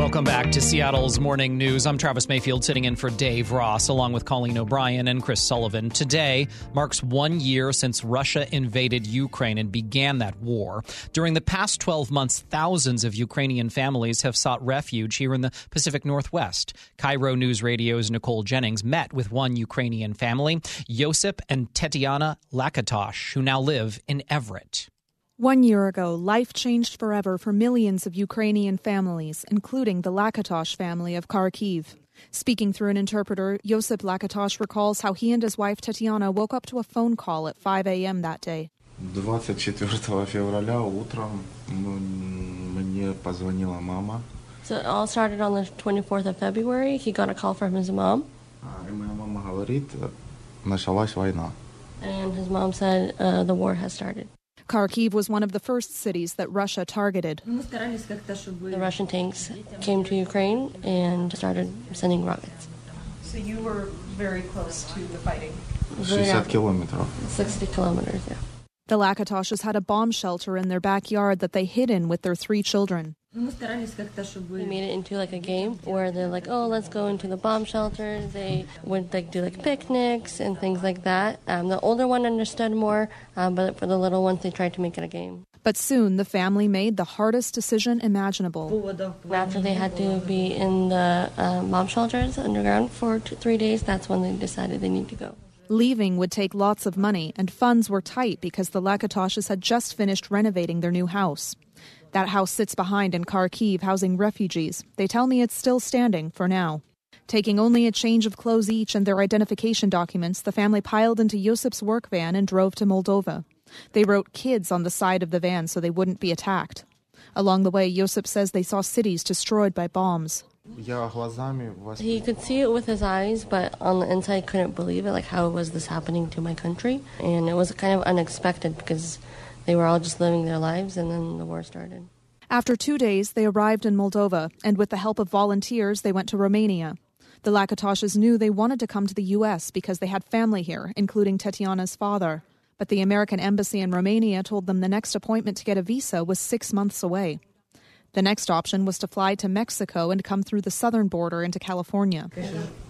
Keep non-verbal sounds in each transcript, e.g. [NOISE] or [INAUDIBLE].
Welcome back to Seattle's Morning News. I'm Travis Mayfield sitting in for Dave Ross along with Colleen O'Brien and Chris Sullivan. Today marks one year since Russia invaded Ukraine and began that war. During the past 12 months, thousands of Ukrainian families have sought refuge here in the Pacific Northwest. KIRO News Radio's Nicole Jennings met with one Ukrainian family, Yosip and Tetiana Lakatosh, who now live in Everett. One year ago, life changed forever for millions of Ukrainian families, including the Lakatosh family of Kharkiv. Speaking through an interpreter, Yosip Lakatosh recalls how he and his wife Tatiana woke up to a phone call at 5 a.m. that day. 24 февраля утром мне позвонила мама. So it all started on the 24th of February. He got a call from his mom. И моя мама говорит, началась война. And his mom said uh, the war has started. Kharkiv was one of the first cities that Russia targeted. The Russian tanks came to Ukraine and started sending rockets. So you were very close to the fighting? 60 kilometers. 60 kilometers, yeah. The Lakatoshas had a bomb shelter in their backyard that they hid in with their three children. We made it into like a game where they're like, oh, let's go into the bomb shelter. They would like do like picnics and things like that. Um, the older one understood more, um, but for the little ones, they tried to make it a game. But soon the family made the hardest decision imaginable. After they had to be in the uh, bomb shelters underground for two, three days, that's when they decided they need to go. Leaving would take lots of money, and funds were tight because the Lakatoshes had just finished renovating their new house. That house sits behind in Kharkiv, housing refugees. They tell me it's still standing for now. Taking only a change of clothes each and their identification documents, the family piled into Yosip's work van and drove to Moldova. They wrote kids on the side of the van so they wouldn't be attacked. Along the way, Yosip says they saw cities destroyed by bombs. He could see it with his eyes, but on the inside, couldn't believe it. Like, how was this happening to my country? And it was kind of unexpected because they were all just living their lives, and then the war started. After two days, they arrived in Moldova, and with the help of volunteers, they went to Romania. The Lakatoshes knew they wanted to come to the U.S. because they had family here, including Tetiana's father. But the American embassy in Romania told them the next appointment to get a visa was six months away. The next option was to fly to Mexico and come through the southern border into California.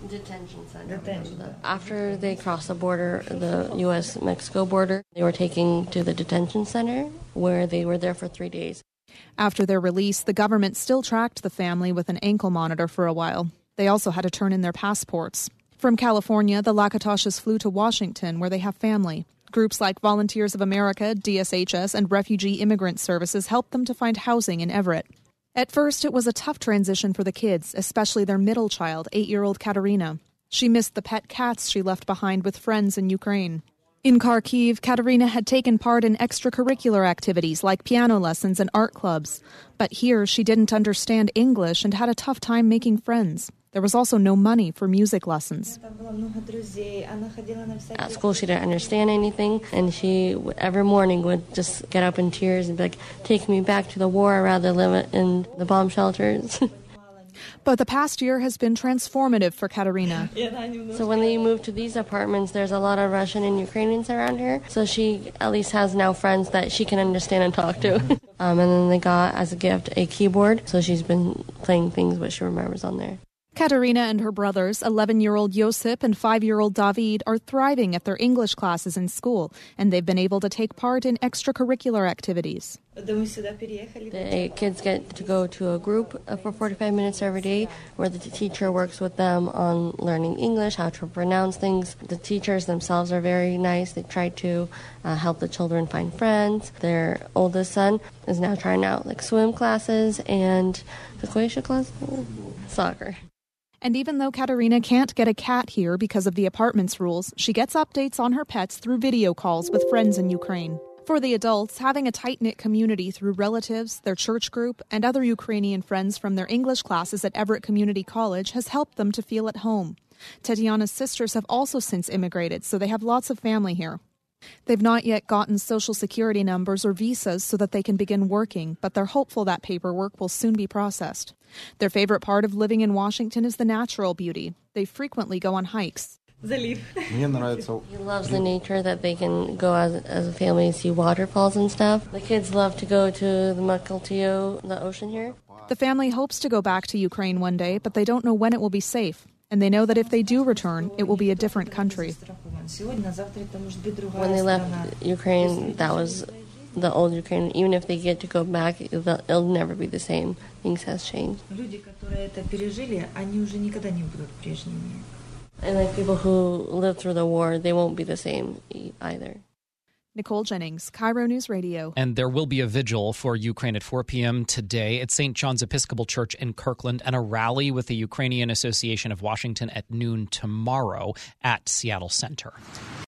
Detention center. After they crossed the border, the U.S. Mexico border, they were taken to the detention center where they were there for three days. After their release, the government still tracked the family with an ankle monitor for a while. They also had to turn in their passports. From California, the Lakatoshes flew to Washington, where they have family. Groups like Volunteers of America, DSHS, and Refugee Immigrant Services helped them to find housing in Everett. At first, it was a tough transition for the kids, especially their middle child, eight year old Katerina. She missed the pet cats she left behind with friends in Ukraine. In Kharkiv, Katerina had taken part in extracurricular activities like piano lessons and art clubs. But here, she didn't understand English and had a tough time making friends. There was also no money for music lessons. At school, she didn't understand anything, and she every morning would just get up in tears and be like, "Take me back to the war. I'd rather live in the bomb shelters." [LAUGHS] But the past year has been transformative for Katerina. [LAUGHS] so when they moved to these apartments, there's a lot of Russian and Ukrainians around here. So she at least has now friends that she can understand and talk to. [LAUGHS] um, and then they got as a gift a keyboard, so she's been playing things what she remembers on there. Katerina and her brothers, 11 year old Yosip and 5 year old David, are thriving at their English classes in school, and they've been able to take part in extracurricular activities. The kids get to go to a group for 45 minutes every day where the teacher works with them on learning English, how to pronounce things. The teachers themselves are very nice. They try to uh, help the children find friends. Their oldest son is now trying out like swim classes and the class, soccer. And even though Katerina can't get a cat here because of the apartment's rules, she gets updates on her pets through video calls with friends in Ukraine. For the adults, having a tight knit community through relatives, their church group, and other Ukrainian friends from their English classes at Everett Community College has helped them to feel at home. Tetiana's sisters have also since immigrated, so they have lots of family here. They've not yet gotten social security numbers or visas so that they can begin working, but they're hopeful that paperwork will soon be processed. Their favorite part of living in Washington is the natural beauty. They frequently go on hikes. Мне нравится He loves the nature that they can go as, as a family and see waterfalls and stuff. The kids love to go to the Makaltio, the ocean here. The family hopes to go back to Ukraine one day, but they don't know when it will be safe. and they know that if they do return, it will be a different country. When they left Ukraine, that was the old Ukraine. Even if they get to go back, it'll, it'll never be the same. Things has changed. And like people who lived through the war, they won't be the same either. Nicole Jennings, KIRO News Radio. And there will be a vigil for Ukraine at 4 p.m. today at St. John's Episcopal Church in Kirkland and a rally with the Ukrainian Association of Washington at noon tomorrow at Seattle Center.